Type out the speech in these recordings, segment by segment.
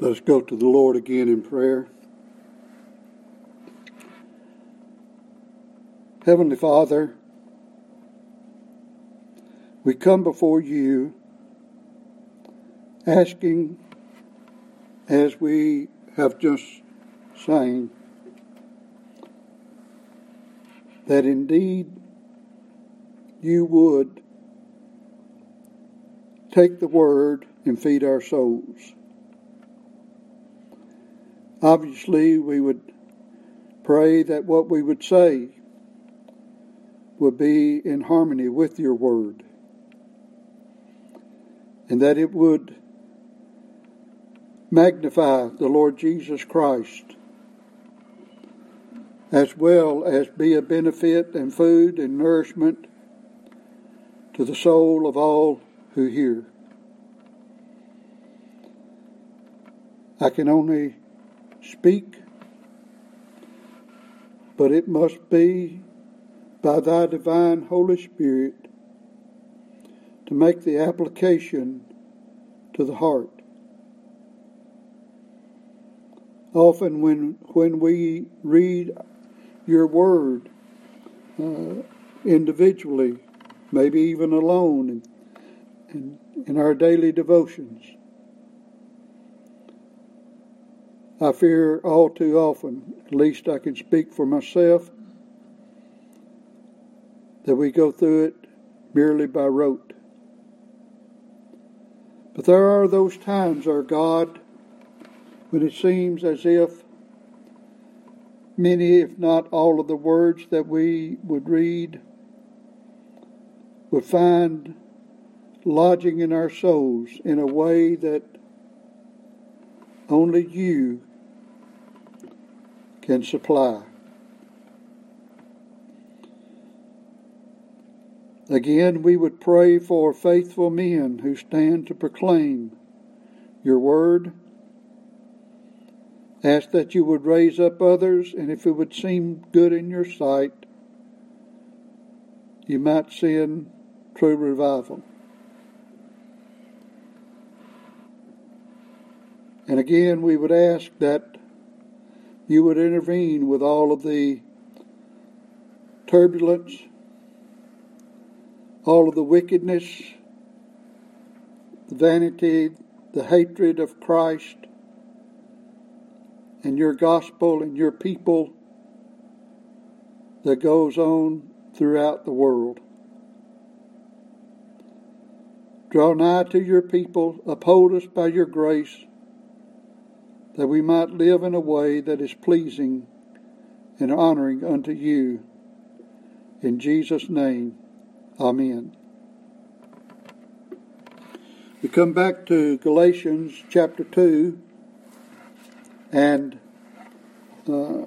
Let us go to the Lord again in prayer. Heavenly Father, we come before you asking, as we have just sang, that indeed you would take the word and feed our souls. Obviously, we would pray that what we would say would be in harmony with your word and that it would magnify the Lord Jesus Christ as well as be a benefit and food and nourishment to the soul of all who hear. I can only speak, but it must be by thy divine Holy Spirit to make the application to the heart. Often, when, when we read your word uh, individually, maybe even alone in, our daily devotions, I fear all too often, at least I can speak for myself, that we go through it merely by rote. But there are those times, our God, when it seems as if many, if not all, of the words that we would read would find lodging in our souls in a way that only you can supply. Again, we would pray for faithful men who stand to proclaim your word. Ask that you would raise up others, and if it would seem good in your sight, you might send true revival. And again, we would ask that you would intervene with all of the turbulence, all of the wickedness, the vanity, the hatred of Christ and your gospel and your people that goes on throughout the world. Draw nigh to your people, uphold us by your grace that we might live in a way that is pleasing and honoring unto you. In Jesus' name, Amen. We come back to Galatians chapter 2, and uh,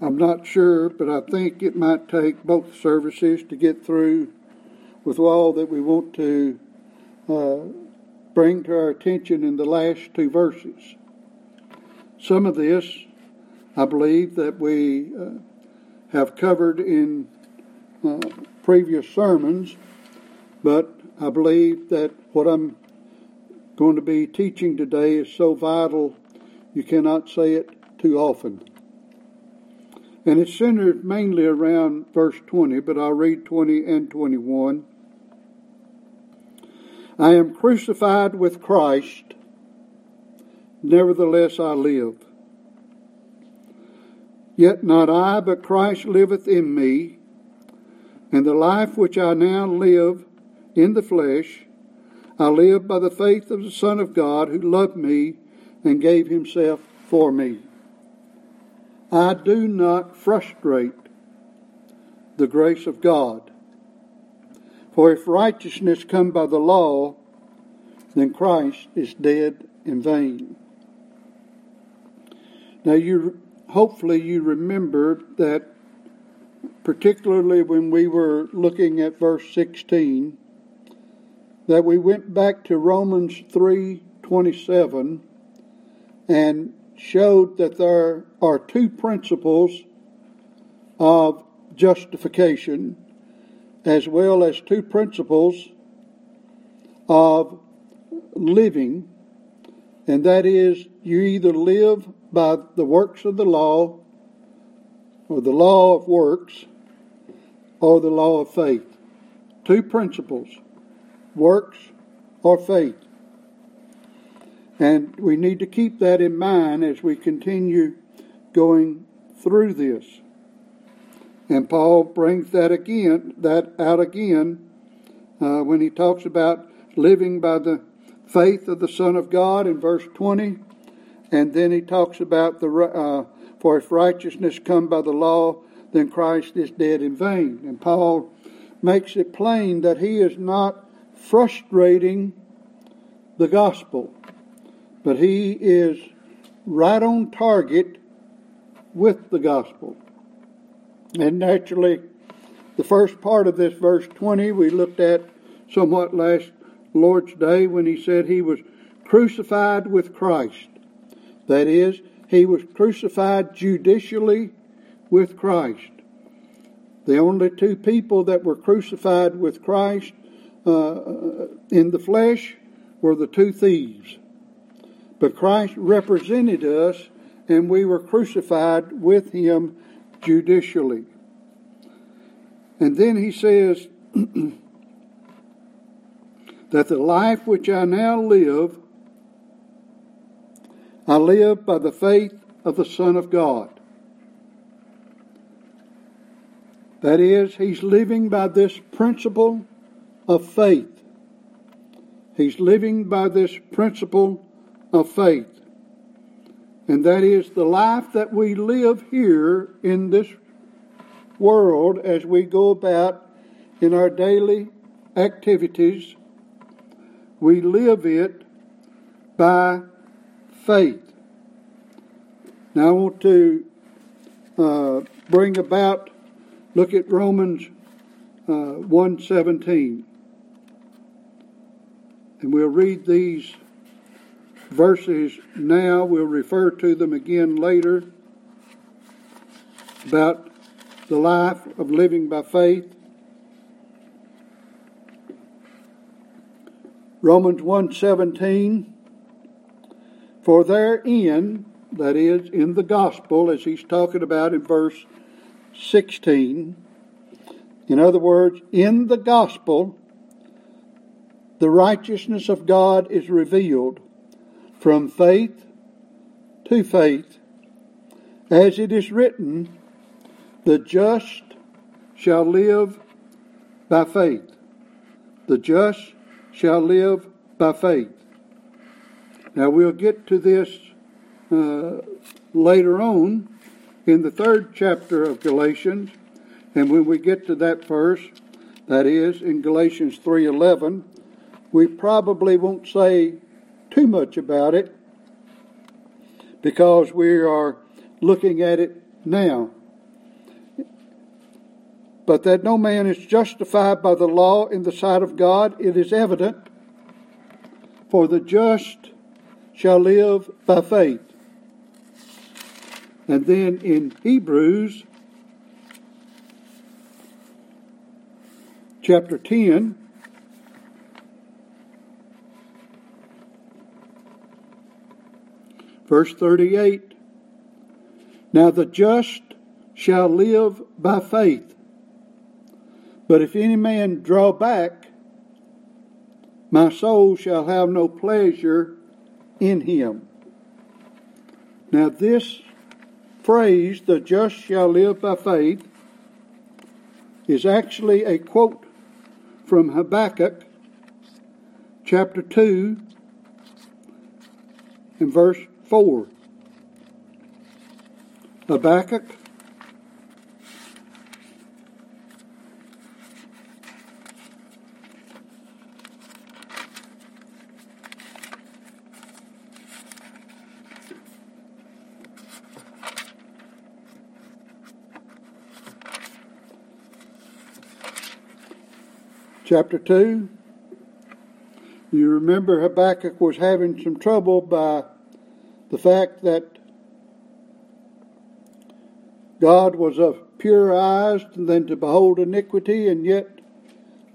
I'm not sure, but I think it might take both services to get through with all that we want to uh, bring to our attention in the last two verses. Some of this, I believe, that we uh, have covered in uh, previous sermons, but I believe that what I'm going to be teaching today is so vital you cannot say it too often. And it's centered mainly around verse 20, but I'll read 20 and 21. I am crucified with Christ, nevertheless I live. Yet not I, but Christ liveth in me, and the life which I now live in the flesh, I live by the faith of the Son of God who loved me and gave himself for me. I do not frustrate the grace of God. For if righteousness come by the law, then Christ is dead in vain. Now you hopefully you remember that particularly when we were looking at verse 16 that we went back to Romans 3:27 and showed that there are two principles of justification as well as two principles of living, and that is, you either live by the works of the law, or the law of works, or the law of faith. Two principles works or faith. And we need to keep that in mind as we continue going through this. And Paul brings that again, that out again, uh, when he talks about living by the faith of the Son of God in verse 20. And then he talks about the, uh, for if righteousness come by the law, then Christ is dead in vain. And Paul makes it plain that he is not frustrating the gospel, but he is right on target with the gospel. And naturally, the first part of this verse 20 we looked at somewhat last Lord's Day when he said he was crucified with Christ. That is, he was crucified judicially with Christ. The only two people that were crucified with Christ uh, in the flesh were the two thieves. But Christ represented us, and we were crucified with him judicially. And then he says that the life which I now live, I live by the faith of the Son of God. That is, he's living by this principle of faith. He's living by this principle of faith. And that is the life that we live here in this world as we go about in our daily activities. We live it by faith. Now I want to uh, bring about, look at Romans uh, 117. And we'll read these verses now. We'll refer to them again later about the life of living by faith. Romans 1:17 For therein that is in the gospel as he's talking about in verse 16 in other words in the gospel the righteousness of God is revealed from faith to faith, as it is written, the just shall live by faith. The just shall live by faith. Now we'll get to this uh, later on in the third chapter of Galatians, and when we get to that verse, that is in Galatians 3:11, we probably won't say too much about it because we are looking at it now. But that no man is justified by the law in the sight of God, it is evident, for the just shall live by faith. And then in Hebrews chapter 10, Verse 38 Now the just shall live by faith. But if any man draw back, my soul shall have no pleasure in him. Now, this phrase, the just shall live by faith, is actually a quote from Habakkuk chapter 2 and verse 4. Habakkuk chapter 2. You remember Habakkuk was having some trouble by the fact that God was of pure eyes than to behold iniquity, and yet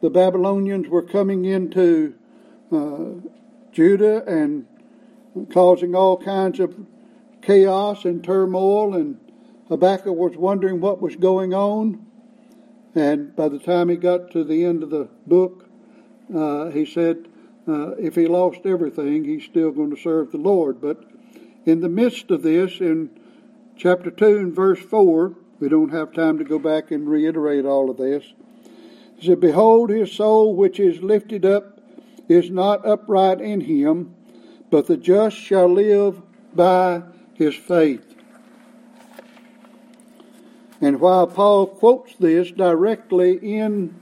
the Babylonians were coming into uh, Judah and causing all kinds of chaos and turmoil, and Habakkuk was wondering what was going on. And by the time he got to the end of the book, uh, he said, uh, if he lost everything, he's still going to serve the Lord. But in the midst of this, in chapter 2 and verse 4, we don't have time to go back and reiterate all of this. He said, Behold, his soul which is lifted up is not upright in him, but the just shall live by his faith. And while Paul quotes this directly in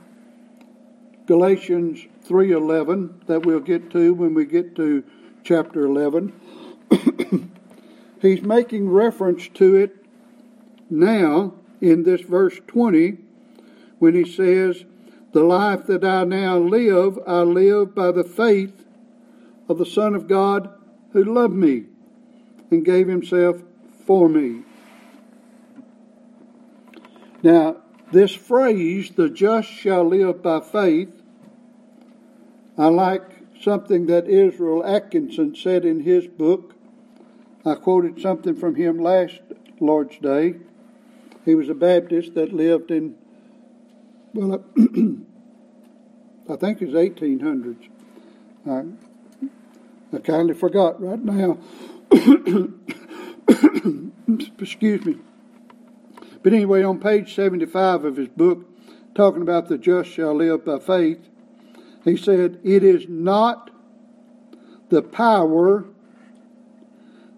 Galatians 3:11 that we'll get to when we get to chapter 11, he's making reference to it now in this verse 20 when he says, The life that I now live, I live by the faith of the Son of God who loved me and gave himself for me. Now, this phrase, the just shall live by faith, I like something that Israel Atkinson said in his book. I quoted something from him last Lord's Day. He was a Baptist that lived in, well, I think it was 1800s. I, I kindly forgot right now. Excuse me. But anyway, on page 75 of his book, talking about the just shall live by faith, he said, It is not the power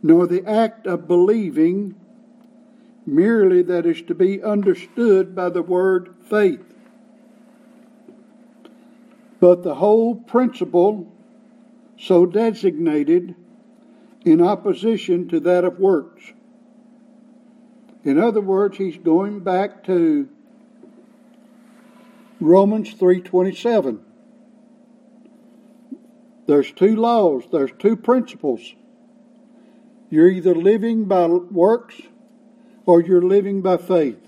nor the act of believing merely that is to be understood by the word faith, but the whole principle so designated in opposition to that of works. In other words, he's going back to Romans 3:27. There's two laws, there's two principles. You're either living by works or you're living by faith.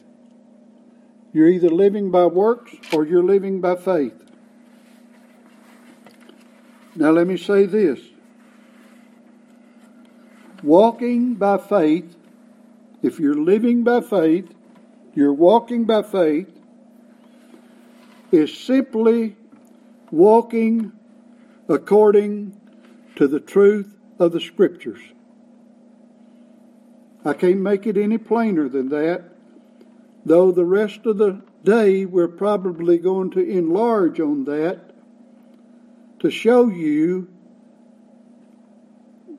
You're either living by works or you're living by faith. Now, let me say this walking by faith, if you're living by faith, you're walking by faith, is simply walking according to the truth of the Scriptures. I can't make it any plainer than that, though the rest of the day we're probably going to enlarge on that to show you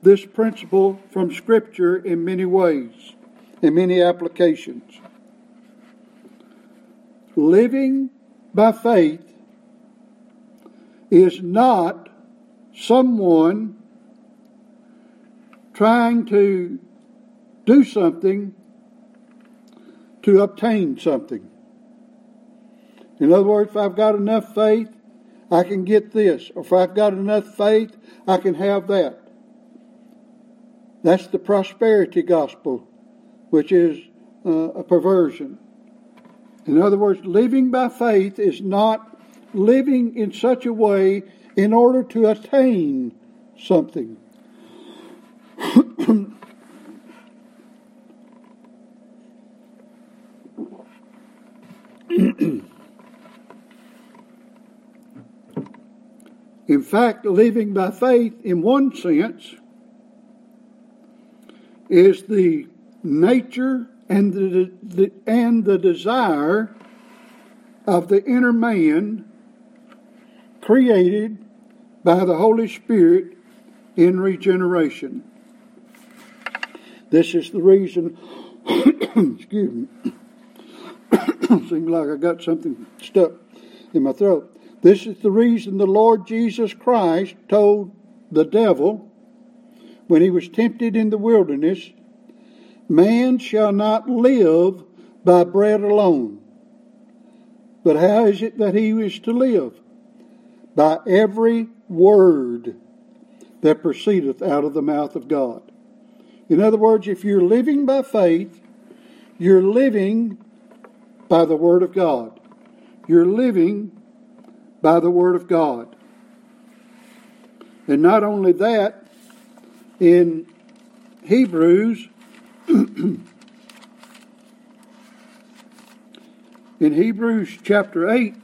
this principle from Scripture in many ways, in many applications. Living by faith is not someone trying to do something to obtain something. In other words, if I've got enough faith, I can get this. Or if I've got enough faith, I can have that. That's the prosperity gospel, which is uh, a perversion. In other words, living by faith is not living in such a way in order to attain something. in fact, living by faith, in one sense, is the nature and the, the, and the desire of the inner man created by the Holy Spirit in regeneration. This is the reason, excuse me, seems like I got something stuck in my throat. This is the reason the Lord Jesus Christ told the devil when he was tempted in the wilderness, Man shall not live by bread alone. But how is it that he is to live? By every word that proceedeth out of the mouth of God. In other words, if you're living by faith, you're living by the Word of God. You're living by the Word of God. And not only that, in Hebrews, in Hebrews chapter 8,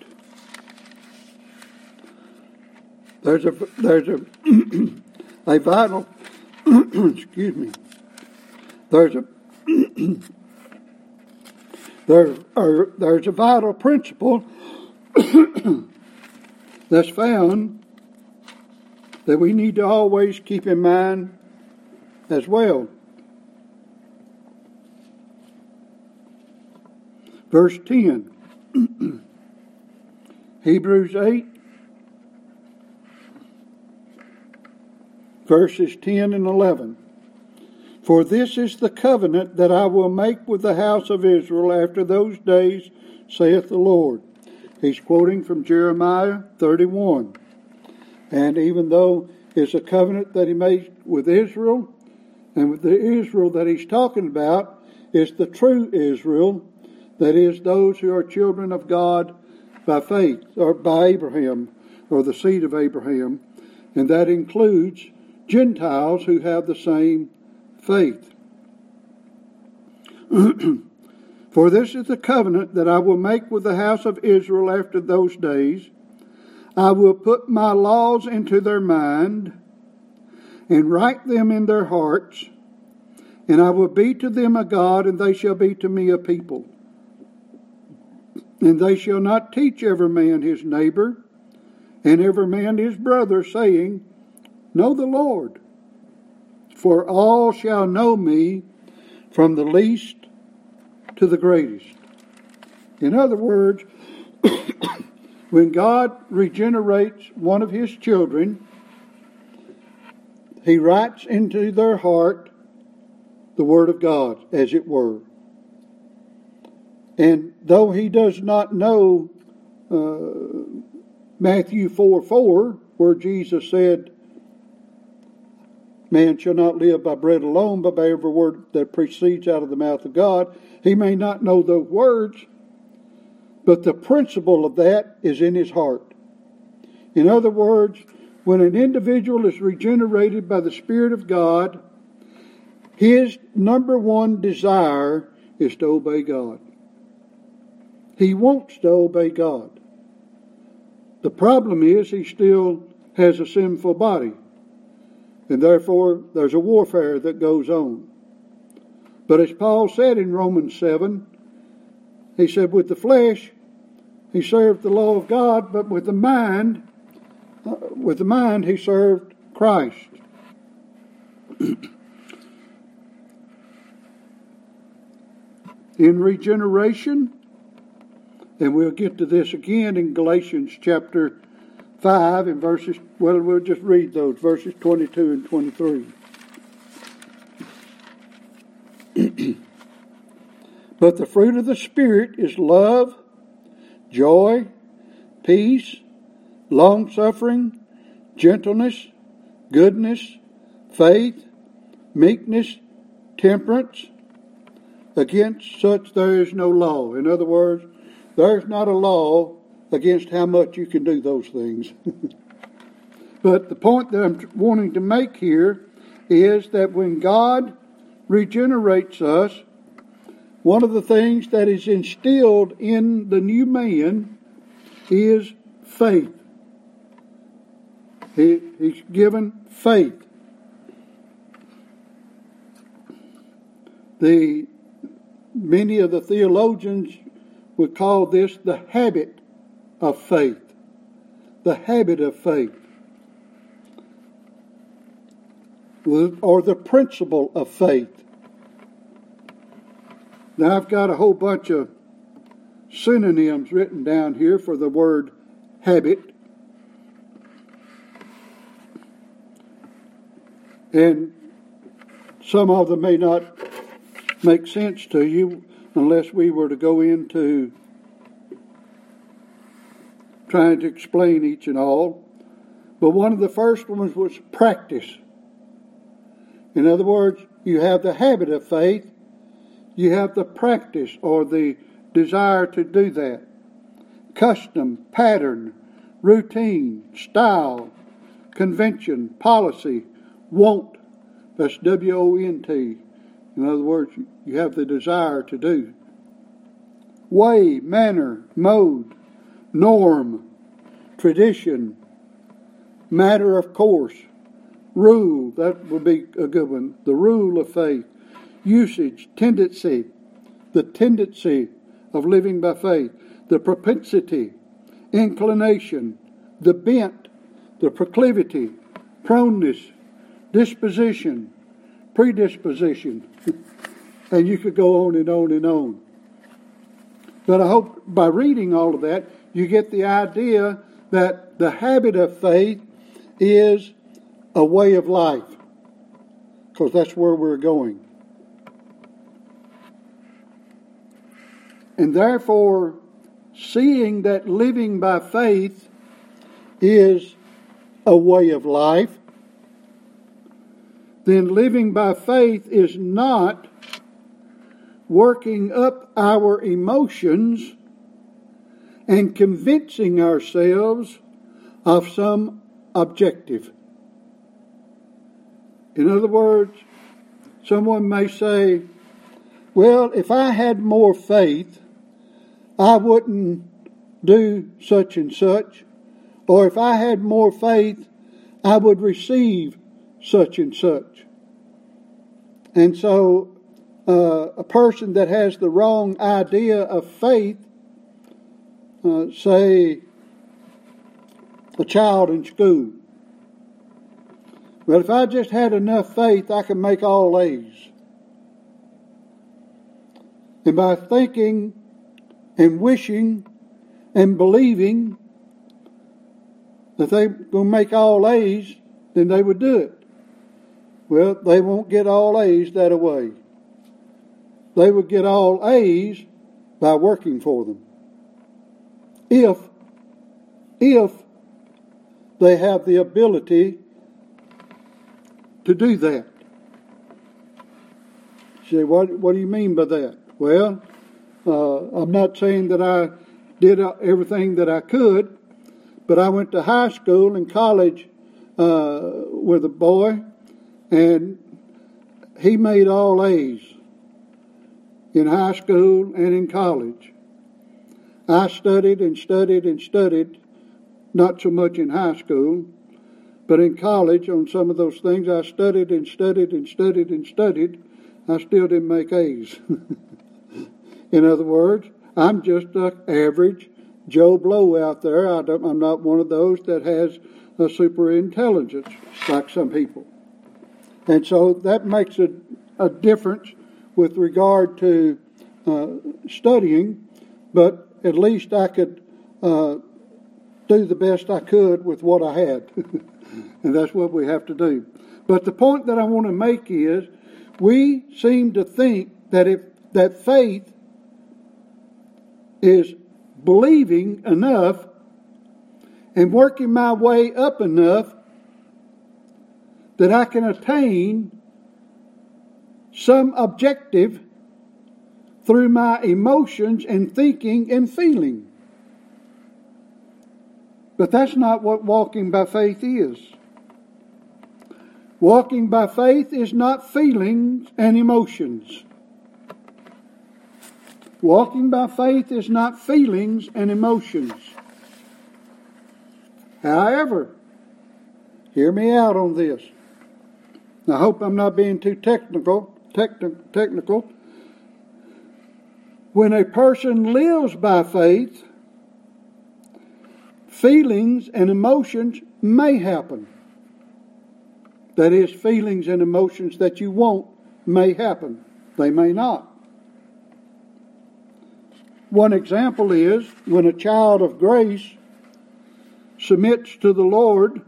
there's a there's a a vital excuse me there's a there are, there's a vital principle that's found that we need to always keep in mind as well. Verse 10, Hebrews 8, verses 10 and 11. For this is the covenant that I will make with the house of Israel after those days, saith the Lord. He's quoting from Jeremiah 31. And even though it's a covenant that he made with Israel, and with the Israel that he's talking about is the true Israel, that is, those who are children of God by faith, or by Abraham, or the seed of Abraham, and that includes Gentiles who have the same faith. For this is the covenant that I will make with the house of Israel after those days I will put my laws into their mind and write them in their hearts, and I will be to them a God, and they shall be to me a people. And they shall not teach every man his neighbor, and every man his brother, saying, Know the Lord. For all shall know me, from the least to the greatest. In other words, When God regenerates one of his children, he writes into their heart the Word of God, as it were. And though he does not know uh, Matthew 4 4, where Jesus said, Man shall not live by bread alone, but by every word that proceeds out of the mouth of God, he may not know the words, but the principle of that is in his heart. In other words, when an individual is regenerated by the Spirit of God, his number one desire is to obey God. He wants to obey God. The problem is he still has a sinful body, and therefore there's a warfare that goes on. But as Paul said in Romans 7, he said, with the flesh, he served the law of God, but with the mind, uh, with the mind, he served Christ. in regeneration, and we'll get to this again in Galatians chapter 5 and verses, well, we'll just read those, verses 22 and 23. But the fruit of the Spirit is love, joy, peace, long suffering, gentleness, goodness, faith, meekness, temperance. Against such there is no law. In other words, there's not a law against how much you can do those things. but the point that I'm wanting to make here is that when God regenerates us, one of the things that is instilled in the new man is faith. He, he's given faith. The many of the theologians would call this the habit of faith. The habit of faith. Or the principle of faith. Now I've got a whole bunch of synonyms written down here for the word habit. And some of them may not make sense to you unless we were to go into trying to explain each and all. But one of the first ones was practice. In other words, you have the habit of faith, you have the practice or the desire to do that. Custom, pattern, routine, style, convention, policy, wont. That's W O N T. In other words, you have the desire to do. Way, manner, mode, norm, tradition, matter of course, rule, that would be a good one. The rule of faith, usage, tendency, the tendency of living by faith, the propensity, inclination, the bent, the proclivity, proneness, disposition, predisposition. and you could go on and on and on. But I hope by reading all of that, you get the idea that the habit of faith is a way of life, because that's where we're going. And therefore, seeing that living by faith is a way of life, then living by faith is not working up our emotions and convincing ourselves of some objective. In other words, someone may say, well, if I had more faith, I wouldn't do such and such. Or if I had more faith, I would receive such and such. And so, uh, a person that has the wrong idea of faith, uh, say, a child in school. Well, if I just had enough faith, I could make all A's. And by thinking and wishing and believing that they're going to make all A's, then they would do it. Well, they won't get all A's that way. They would get all A's by working for them. If, if they have the ability to do that. Say, what, what do you mean by that? Well, uh, I'm not saying that I did everything that I could, but I went to high school and college uh, with a boy and he made all A's in high school and in college. I studied and studied and studied, not so much in high school, but in college on some of those things I studied and studied and studied and studied. I still didn't make A's. in other words, I'm just an average Joe Blow out there. I am not one of those that has a super intelligence like some people. And so that makes a, a difference with regard to uh, studying, but at least I could uh, do the best I could with what I had. and that's what we have to do. But the point that I want to make is we seem to think that if that faith is believing enough and working my way up enough that I can attain some objective through my emotions and thinking and feeling. But that's not what walking by faith is. Walking by faith is not feelings and emotions. Walking by faith is not feelings and emotions. However, hear me out on this. I hope I'm not being too technical. Techni- technical. When a person lives by faith, feelings and emotions may happen. That is, feelings and emotions that you want may happen. They may not. One example is when a child of grace submits to the Lord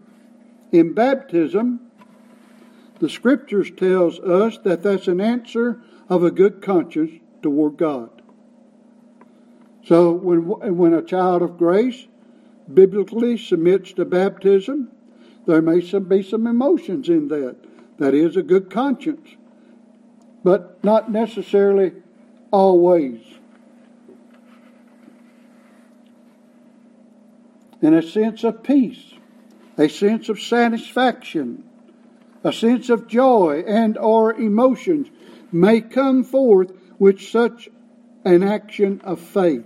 in baptism, the scriptures tells us that that's an answer of a good conscience toward God. So when when a child of grace biblically submits to baptism, there may some, be some emotions in that. That is a good conscience, but not necessarily always. And a sense of peace a sense of satisfaction, a sense of joy and or emotions may come forth with such an action of faith.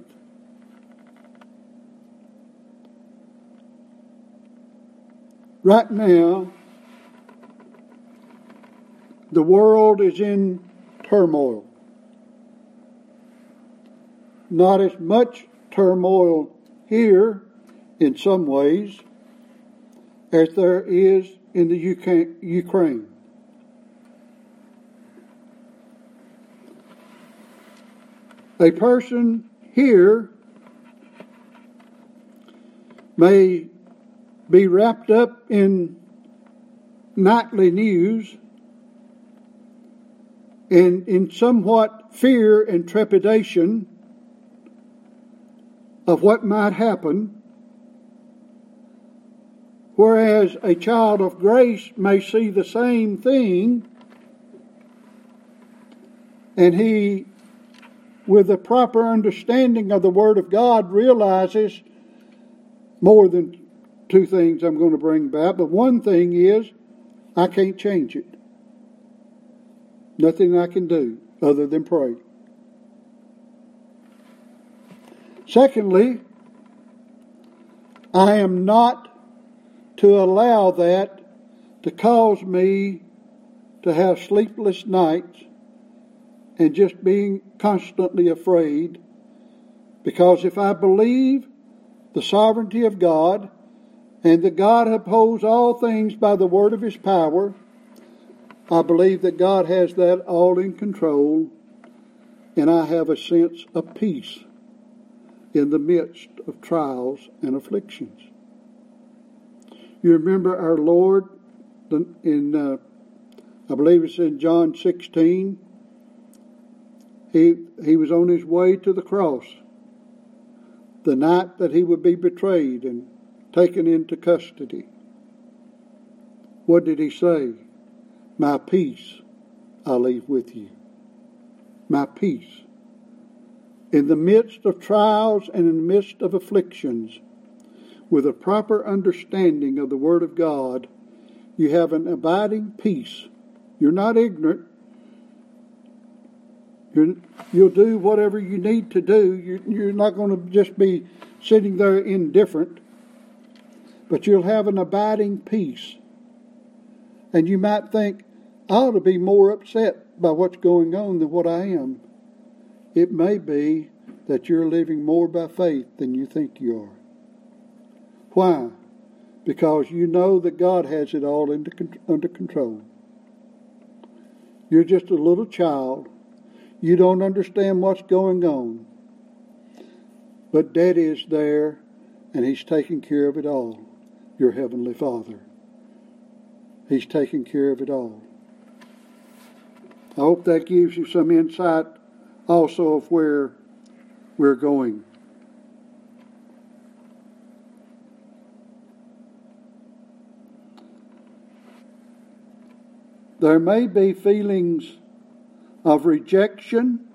Right now, the world is in turmoil. Not as much turmoil here in some ways as there is in the Ukraine. A person here may be wrapped up in nightly news and in somewhat fear and trepidation of what might happen, whereas a child of grace may see the same thing and he, with a proper understanding of the Word of God, realizes more than two things I'm going to bring about, but one thing is I can't change it. Nothing I can do other than pray. Secondly, I am not to allow that to cause me to have sleepless nights and just being constantly afraid. Because if I believe the sovereignty of God and that God upholds all things by the word of his power, I believe that God has that all in control, and I have a sense of peace in the midst of trials and afflictions. You remember our Lord in, uh, I believe it's in John 16. He, he was on his way to the cross the night that he would be betrayed and taken into custody. What did he say? My peace I leave with you. My peace. In the midst of trials and in the midst of afflictions, with a proper understanding of the Word of God, you have an abiding peace. You're not ignorant. you will do whatever you need to do. You're, you're not going to just be sitting there indifferent, but you'll have an abiding peace. And you might think, I ought to be more upset by what's going on than what I am. It may be that you're living more by faith than you think you are. Why? Because you know that God has it all under control. You're just a little child. You don't understand what's going on. But Daddy is there, and He's taking care of it all. Your Heavenly Father. He's taking care of it all. I hope that gives you some insight also of where we're going. There may be feelings of rejection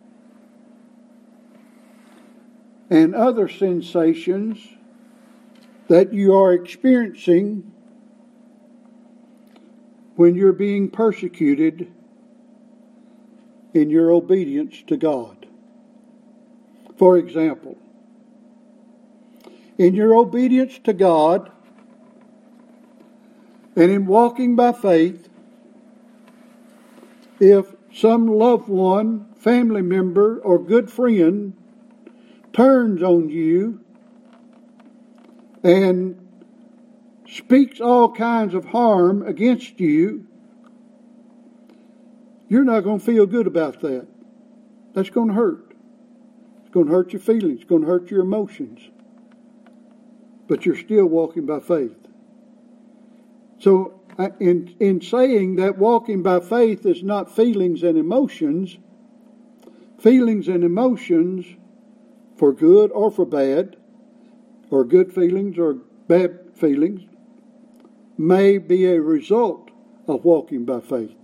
and other sensations that you are experiencing when you're being persecuted in your obedience to God. For example, in your obedience to God and in walking by faith, if some loved one, family member, or good friend turns on you and speaks all kinds of harm against you, you're not going to feel good about that. That's going to hurt. It's going to hurt your feelings. It's going to hurt your emotions. But you're still walking by faith. So, uh, in, in saying that walking by faith is not feelings and emotions, feelings and emotions for good or for bad, or good feelings or bad feelings, may be a result of walking by faith.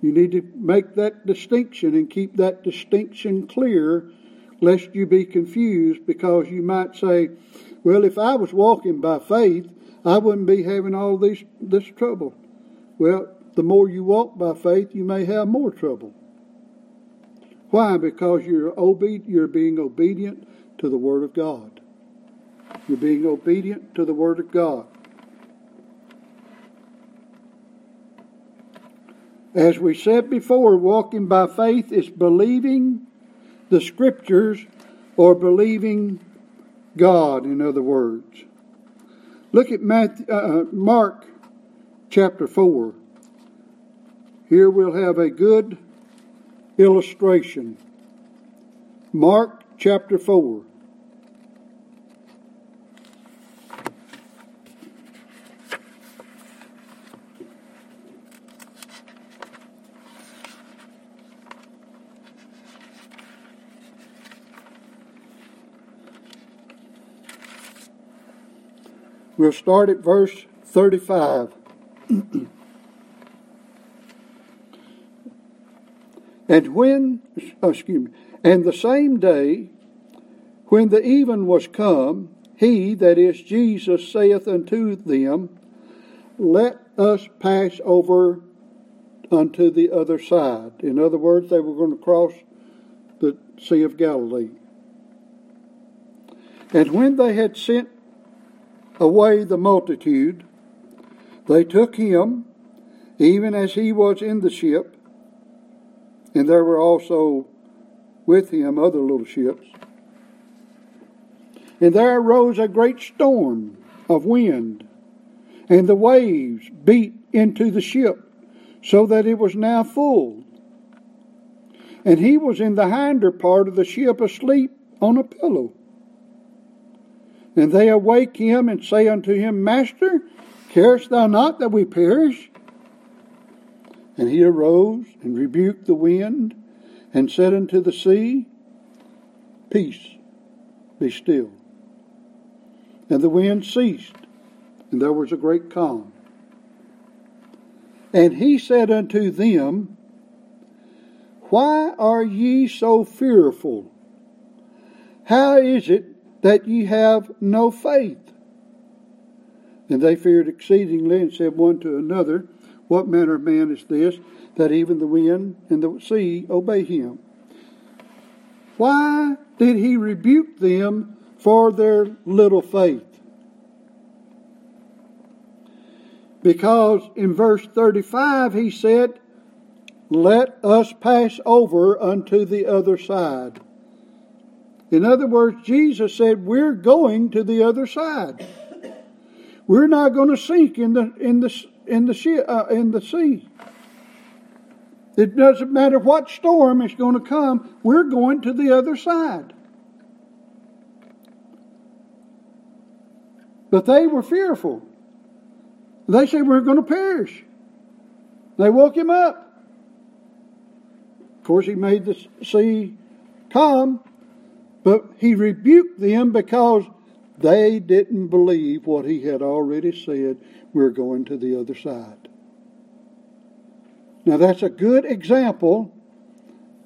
You need to make that distinction and keep that distinction clear lest you be confused because you might say, well, if I was walking by faith, I wouldn't be having all this this trouble. Well, the more you walk by faith, you may have more trouble. Why? Because you're obe- you're being obedient to the Word of God. You're being obedient to the Word of God. As we said before, walking by faith is believing the Scriptures or believing God, in other words. Look at Matthew, uh, uh, Mark chapter 4. Here we'll have a good illustration. Mark chapter 4. We'll start at verse 35. and when, oh, excuse me, and the same day, when the even was come, he, that is Jesus, saith unto them, Let us pass over unto the other side. In other words, they were going to cross the Sea of Galilee. And when they had sent away the multitude, they took him, even as he was in the ship, and there were also with him other little ships. And there arose a great storm of wind, and the waves beat into the ship, so that it was now full. And he was in the hinder part of the ship asleep on a pillow. And they awake him and say unto him, Master, carest thou not that we perish? And he arose and rebuked the wind and said unto the sea, Peace, be still. And the wind ceased, and there was a great calm. And he said unto them, Why are ye so fearful? How is it that ye have no faith. And they feared exceedingly and said one to another, What manner of man is this, that even the wind and the sea obey him? Why did he rebuke them for their little faith? Because in verse 35 he said, Let us pass over unto the other side. In other words, Jesus said, We're going to the other side. We're not going to sink in the in the in the uh, in the sea. It doesn't matter what storm is going to come. We're going to the other side. But they were fearful. They said we're going to perish. They woke him up. Of course, he made the sea calm, but he rebuked them because they didn't believe what he had already said. We're going to the other side. Now that's a good example.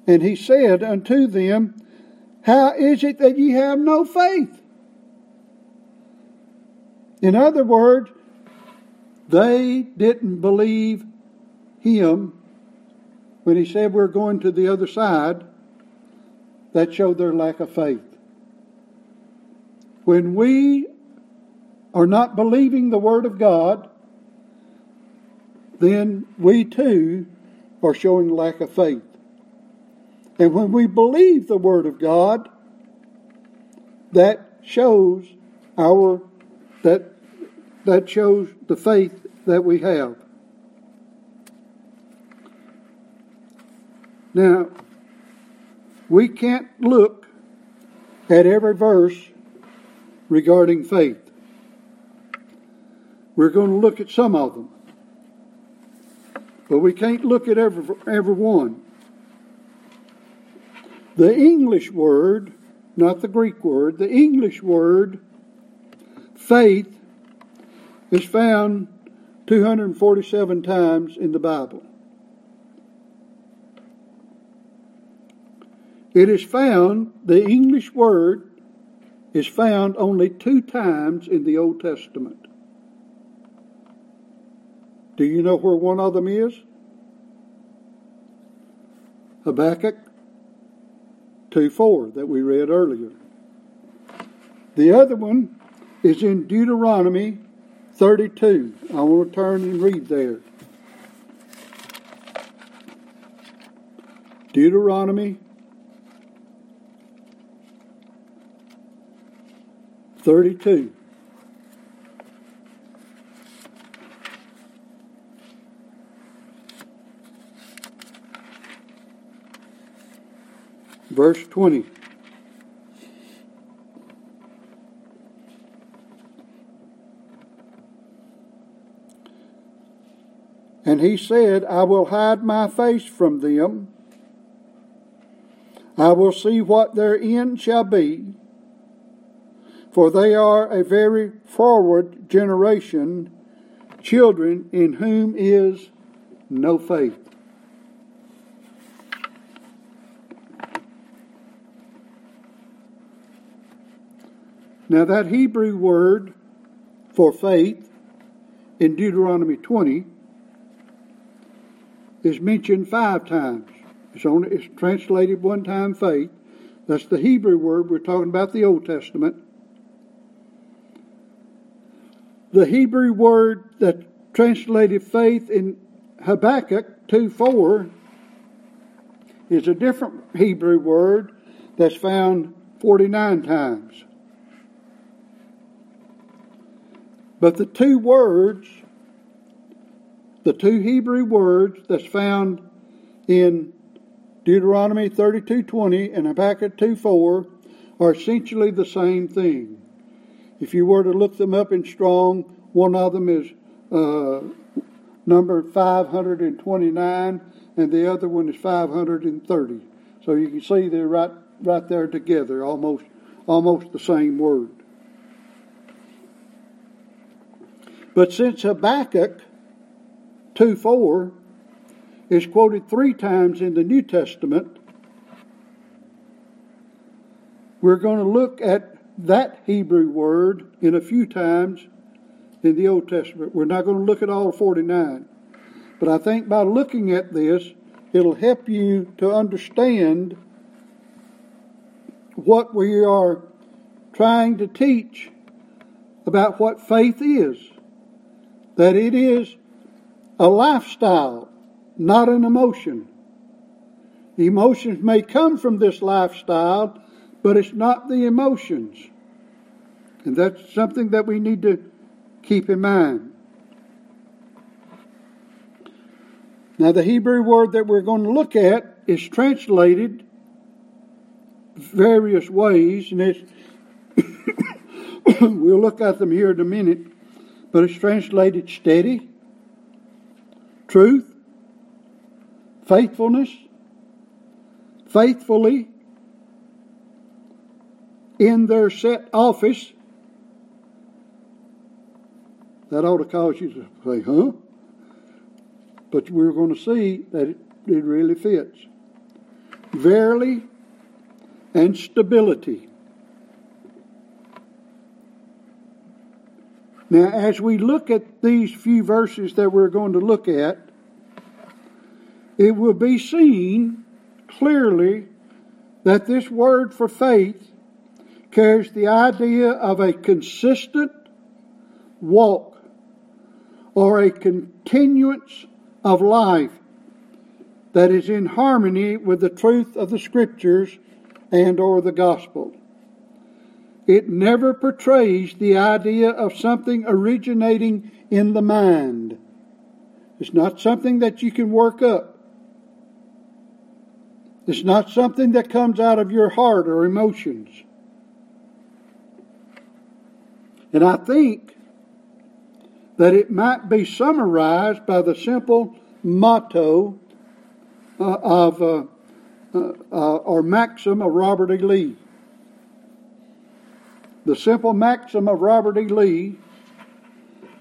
And he said unto them, How is it that ye have no faith? In other words, they didn't believe him when he said we're going to the other side that showed their lack of faith. When we are not believing the Word of God, then we too are showing lack of faith. And when we believe the Word of God, that shows our that that shows the faith that we have. Now, we can't look at every verse regarding faith. We're going to look at some of them. But we can't look at every, every one. The English word, not the Greek word, the English word, faith, is found 247 times in the Bible. It is found, the English word is found only two times in the Old Testament. Do you know where one of them is? Habakkuk 2 4 that we read earlier. The other one is in Deuteronomy 32. I want to turn and read there. Deuteronomy 32. Verse 20. And he said, I will hide my face from them. I will see what their end shall be. For they are a very forward generation, children in whom is no faith. Now, that Hebrew word for faith in Deuteronomy 20 is mentioned five times. It's only it's translated one time faith. That's the Hebrew word. We're talking about the Old Testament. The Hebrew word that translated faith in Habakkuk 2 4 is a different Hebrew word that's found 49 times. But the two words the two Hebrew words that's found in Deuteronomy 32:20 and Habakkuk 2:4 are essentially the same thing. If you were to look them up in Strong, one of them is uh, number 529 and the other one is 530. So you can see they're right right there together, almost almost the same word. But since Habakkuk 2 4 is quoted three times in the New Testament. We're going to look at that Hebrew word in a few times in the Old Testament. We're not going to look at all 49. But I think by looking at this, it'll help you to understand what we are trying to teach about what faith is. That it is a lifestyle, not an emotion. Emotions may come from this lifestyle, but it's not the emotions. And that's something that we need to keep in mind. Now, the Hebrew word that we're going to look at is translated various ways, and it's we'll look at them here in a minute, but it's translated steady, truth, faithfulness, faithfully in their set office. That ought to cause you to say, huh? But we're going to see that it, it really fits. Verily and stability. Now, as we look at these few verses that we're going to look at, it will be seen clearly that this word for faith carries the idea of a consistent walk or a continuance of life that is in harmony with the truth of the scriptures and or the gospel. It never portrays the idea of something originating in the mind. It's not something that you can work up. It's not something that comes out of your heart or emotions. And I think that it might be summarized by the simple motto uh, of, uh, uh, uh or maxim of Robert E. Lee. The simple maxim of Robert E. Lee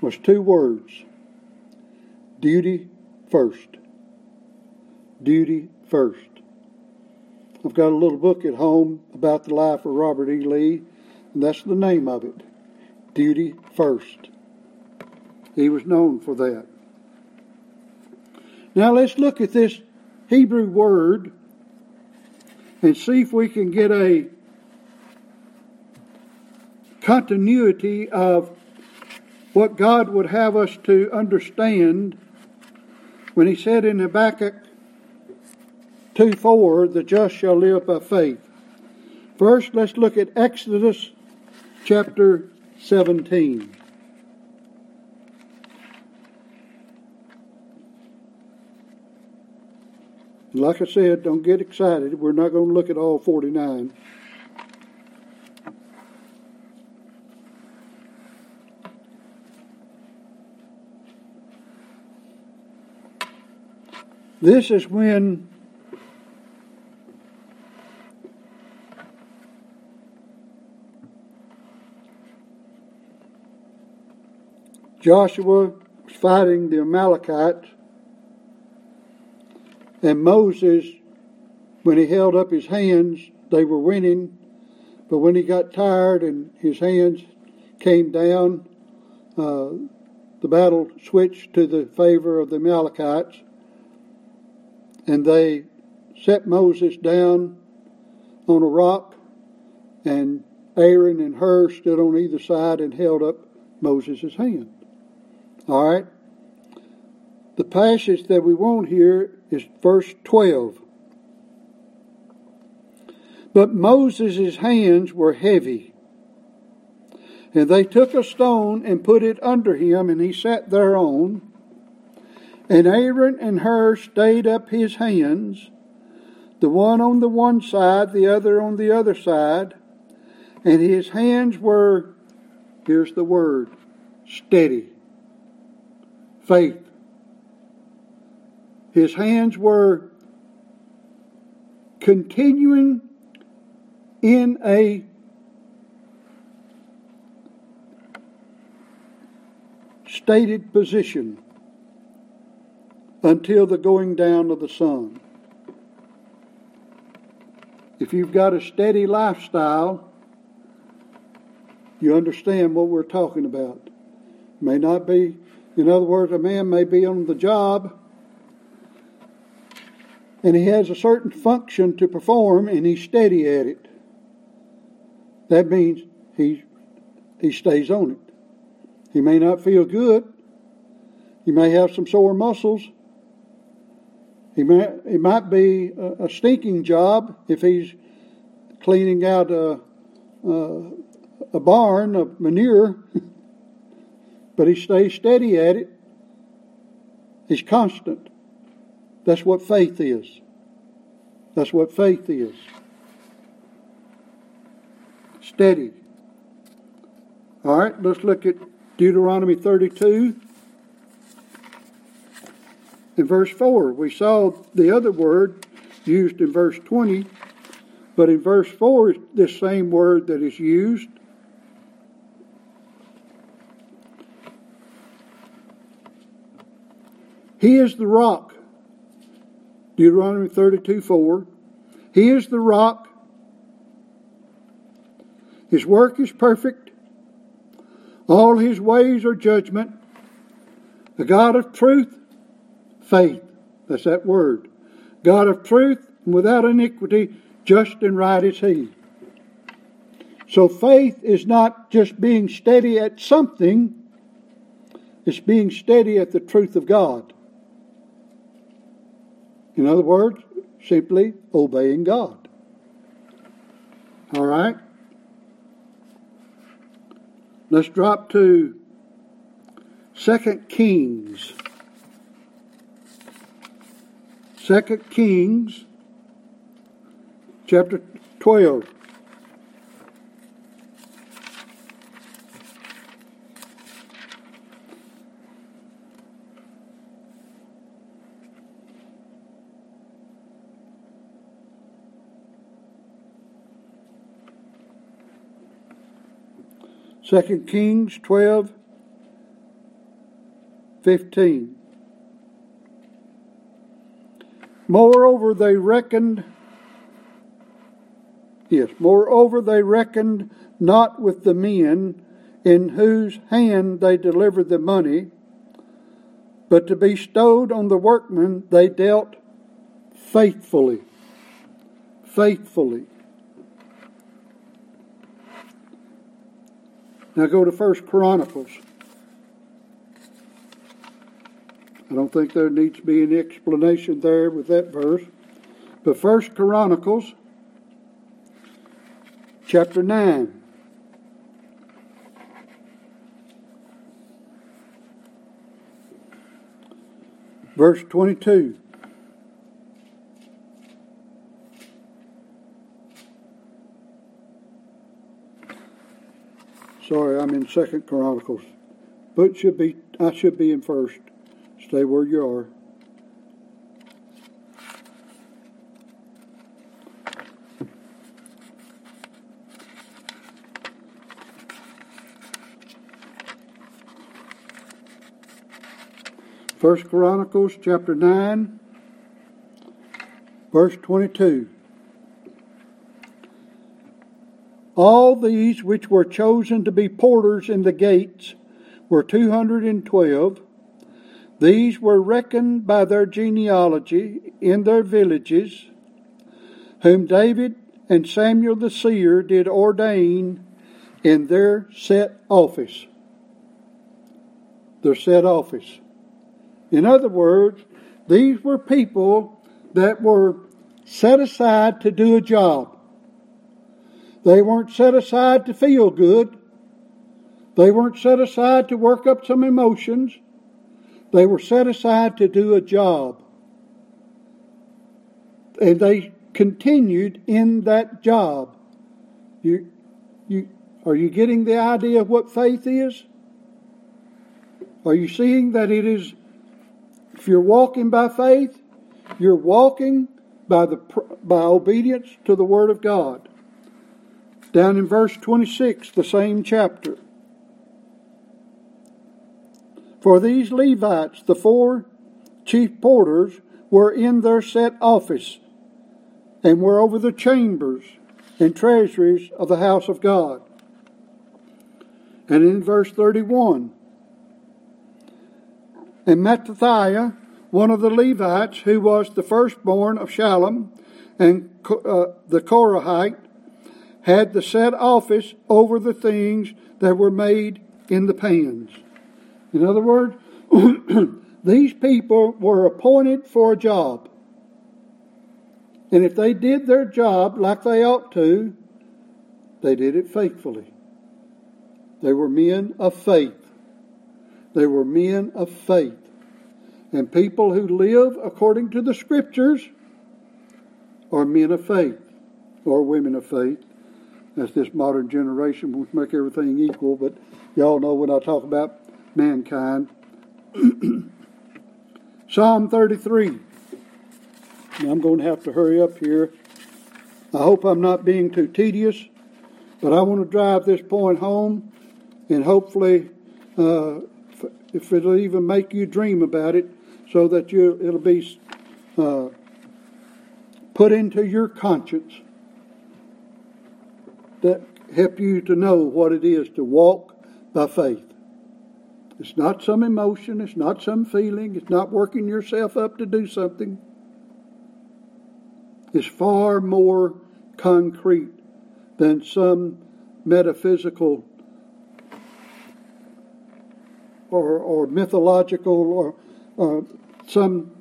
was two words duty first. Duty first. I've got a little book at home about the life of Robert E. Lee, and that's the name of it Duty First. He was known for that. Now let's look at this Hebrew word and see if we can get a continuity of what God would have us to understand when He said in Habakkuk 2 4, the just shall live by faith. First, let's look at Exodus chapter 17. Like I said, don't get excited. We're not going to look at all 49. This is when Joshua was fighting the Amalekites and Moses, when he held up his hands, they were winning. But when he got tired and his hands came down, uh, the battle switched to the favor of the Amalekites. And they set Moses down on a rock, and Aaron and Hur stood on either side and held up Moses' hand. All right? The passage that we want here is verse 12. But Moses' hands were heavy. And they took a stone and put it under him, and he sat thereon. And Aaron and Hur stayed up his hands, the one on the one side, the other on the other side. And his hands were, here's the word, steady. Faith. His hands were continuing in a stated position until the going down of the sun. If you've got a steady lifestyle, you understand what we're talking about. May not be, in other words, a man may be on the job and he has a certain function to perform and he's steady at it. That means he, he stays on it. He may not feel good. He may have some sore muscles. He may, it might be a, a stinking job if he's cleaning out a, a, a barn of manure, but he stays steady at it. He's constant. That's what faith is. That's what faith is. Steady. All right, let's look at Deuteronomy 32 in verse 4. We saw the other word used in verse 20, but in verse 4 is this same word that is used. He is the rock Deuteronomy 32 4. He is the rock. His work is perfect. All his ways are judgment. The God of truth, faith. That's that word. God of truth, without iniquity, just and right is he. So faith is not just being steady at something, it's being steady at the truth of God. In other words, simply obeying God. All right? Let's drop to 2 Kings. 2 Kings chapter 12. Second Kings 12, 15. Moreover, they reckoned, yes, moreover, they reckoned not with the men in whose hand they delivered the money, but to be on the workmen they dealt faithfully. Faithfully. Now go to First Chronicles. I don't think there needs to be any explanation there with that verse. But First Chronicles, chapter 9. Verse 22. Sorry, I'm in Second Chronicles. But should be I should be in first. Stay where you are. First Chronicles chapter 9 verse 22 All these which were chosen to be porters in the gates were 212 these were reckoned by their genealogy in their villages, whom David and Samuel the seer did ordain in their set office. Their set office. In other words, these were people that were set aside to do a job. They weren't set aside to feel good. They weren't set aside to work up some emotions. They were set aside to do a job. And they continued in that job. You, you, are you getting the idea of what faith is? Are you seeing that it is, if you're walking by faith, you're walking by, the, by obedience to the Word of God. Down in verse 26, the same chapter. For these Levites, the four chief porters, were in their set office and were over the chambers and treasuries of the house of God. And in verse 31, and Mattithiah, one of the Levites, who was the firstborn of Shallum and uh, the Korahite, had the set office over the things that were made in the pans. In other words, these people were appointed for a job. And if they did their job like they ought to, they did it faithfully. They were men of faith. They were men of faith. And people who live according to the scriptures are men of faith or women of faith. As this modern generation wants make everything equal, but y'all know when I talk about mankind. Psalm 33. Now I'm going to have to hurry up here. I hope I'm not being too tedious, but I want to drive this point home and hopefully, uh, if it'll even make you dream about it, so that you it'll be uh, put into your conscience that help you to know what it is to walk by faith. It's not some emotion, it's not some feeling, it's not working yourself up to do something. It's far more concrete than some metaphysical or, or mythological or uh, some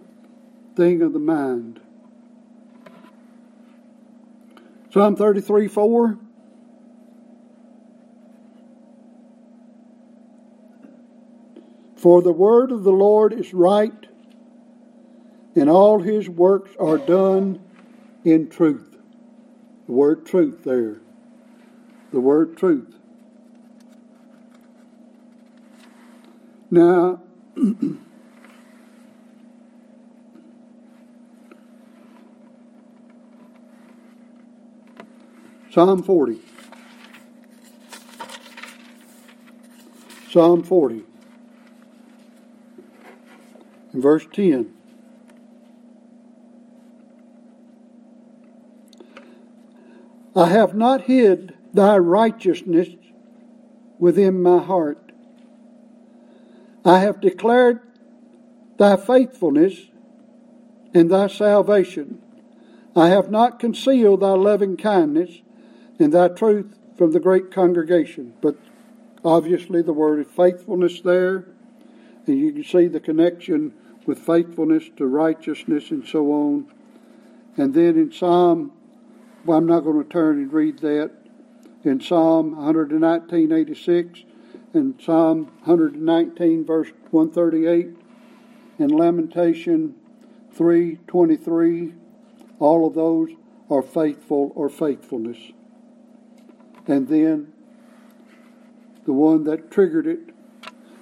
thing of the mind. Psalm 33 4. For the word of the Lord is right, and all his works are done in truth. The word truth there. The word truth. Now, Psalm 40. Psalm 40 in verse 10. I have not hid thy righteousness within my heart. I have declared thy faithfulness and thy salvation. I have not concealed thy loving kindness and thy truth from the great congregation. But obviously, the word faithfulness there, and you can see the connection with faithfulness to righteousness and so on. And then in Psalm, well, I'm not going to turn and read that. In Psalm 119.86 and Psalm 119, verse 138, and Lamentation 3.23, all of those are faithful or faithfulness. And then the one that triggered it,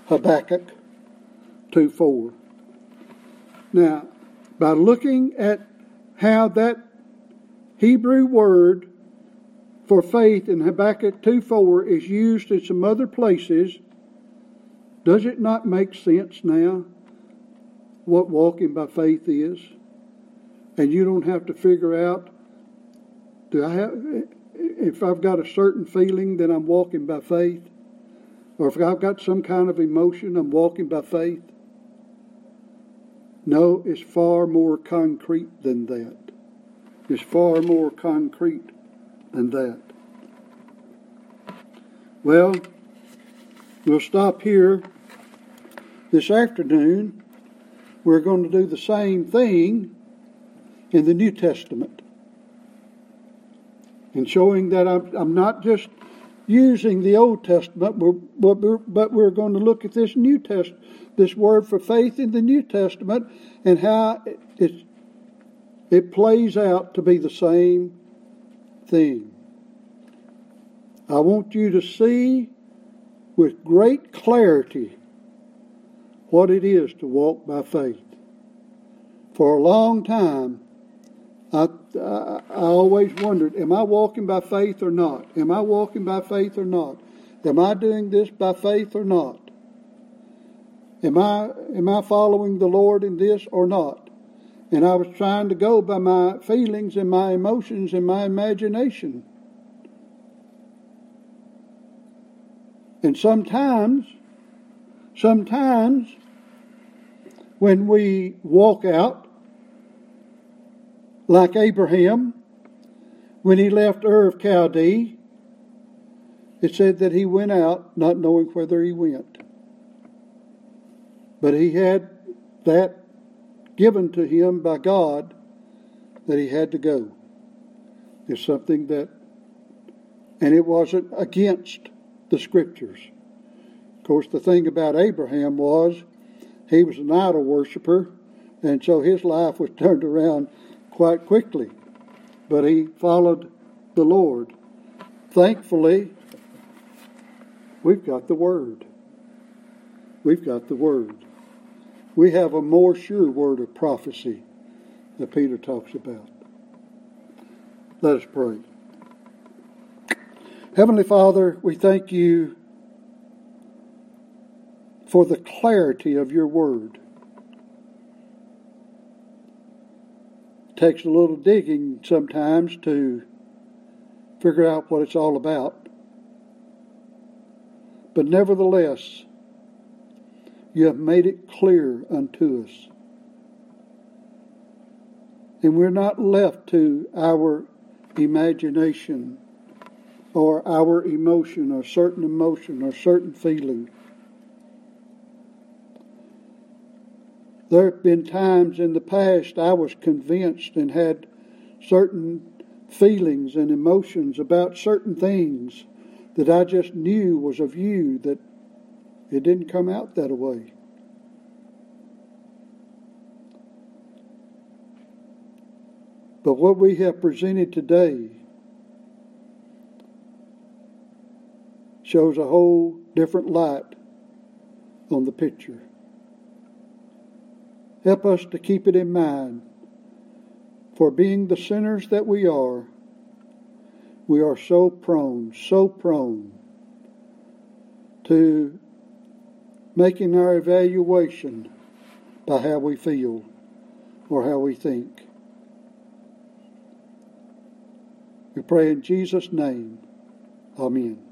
Habakkuk 2.4. Now, by looking at how that Hebrew word for faith in Habakkuk 2.4 is used in some other places, does it not make sense now what walking by faith is? And you don't have to figure out, do I have, if I've got a certain feeling, then I'm walking by faith. Or if I've got some kind of emotion, I'm walking by faith. No, it's far more concrete than that. It's far more concrete than that. Well, we'll stop here this afternoon. We're going to do the same thing in the New Testament. And showing that I'm, I'm not just using the Old Testament, but we're, but we're going to look at this New Test, this word for faith in the New Testament, and how it, it plays out to be the same thing. I want you to see with great clarity what it is to walk by faith. For a long time, I, I, I, always wondered, am I walking by faith or not? Am I walking by faith or not? Am I doing this by faith or not? Am I, am I following the Lord in this or not? And I was trying to go by my feelings and my emotions and my imagination. And sometimes, sometimes, when we walk out like Abraham, when he left Ur of Chaldee, it said that he went out not knowing whither he went. But he had that given to him by God that he had to go. It's something that, and it wasn't against the scriptures. Of course, the thing about Abraham was he was an idol worshiper, and so his life was turned around quite quickly, but he followed the Lord. Thankfully, we've got the Word. We've got the Word. We have a more sure word of prophecy that Peter talks about. Let us pray. Heavenly Father, we thank you for the clarity of your word. Takes a little digging sometimes to figure out what it's all about. But nevertheless, you have made it clear unto us. And we're not left to our imagination or our emotion or certain emotion or certain feeling. There have been times in the past I was convinced and had certain feelings and emotions about certain things that I just knew was of you that it didn't come out that way. But what we have presented today shows a whole different light on the picture. Help us to keep it in mind. For being the sinners that we are, we are so prone, so prone to making our evaluation by how we feel or how we think. We pray in Jesus' name. Amen.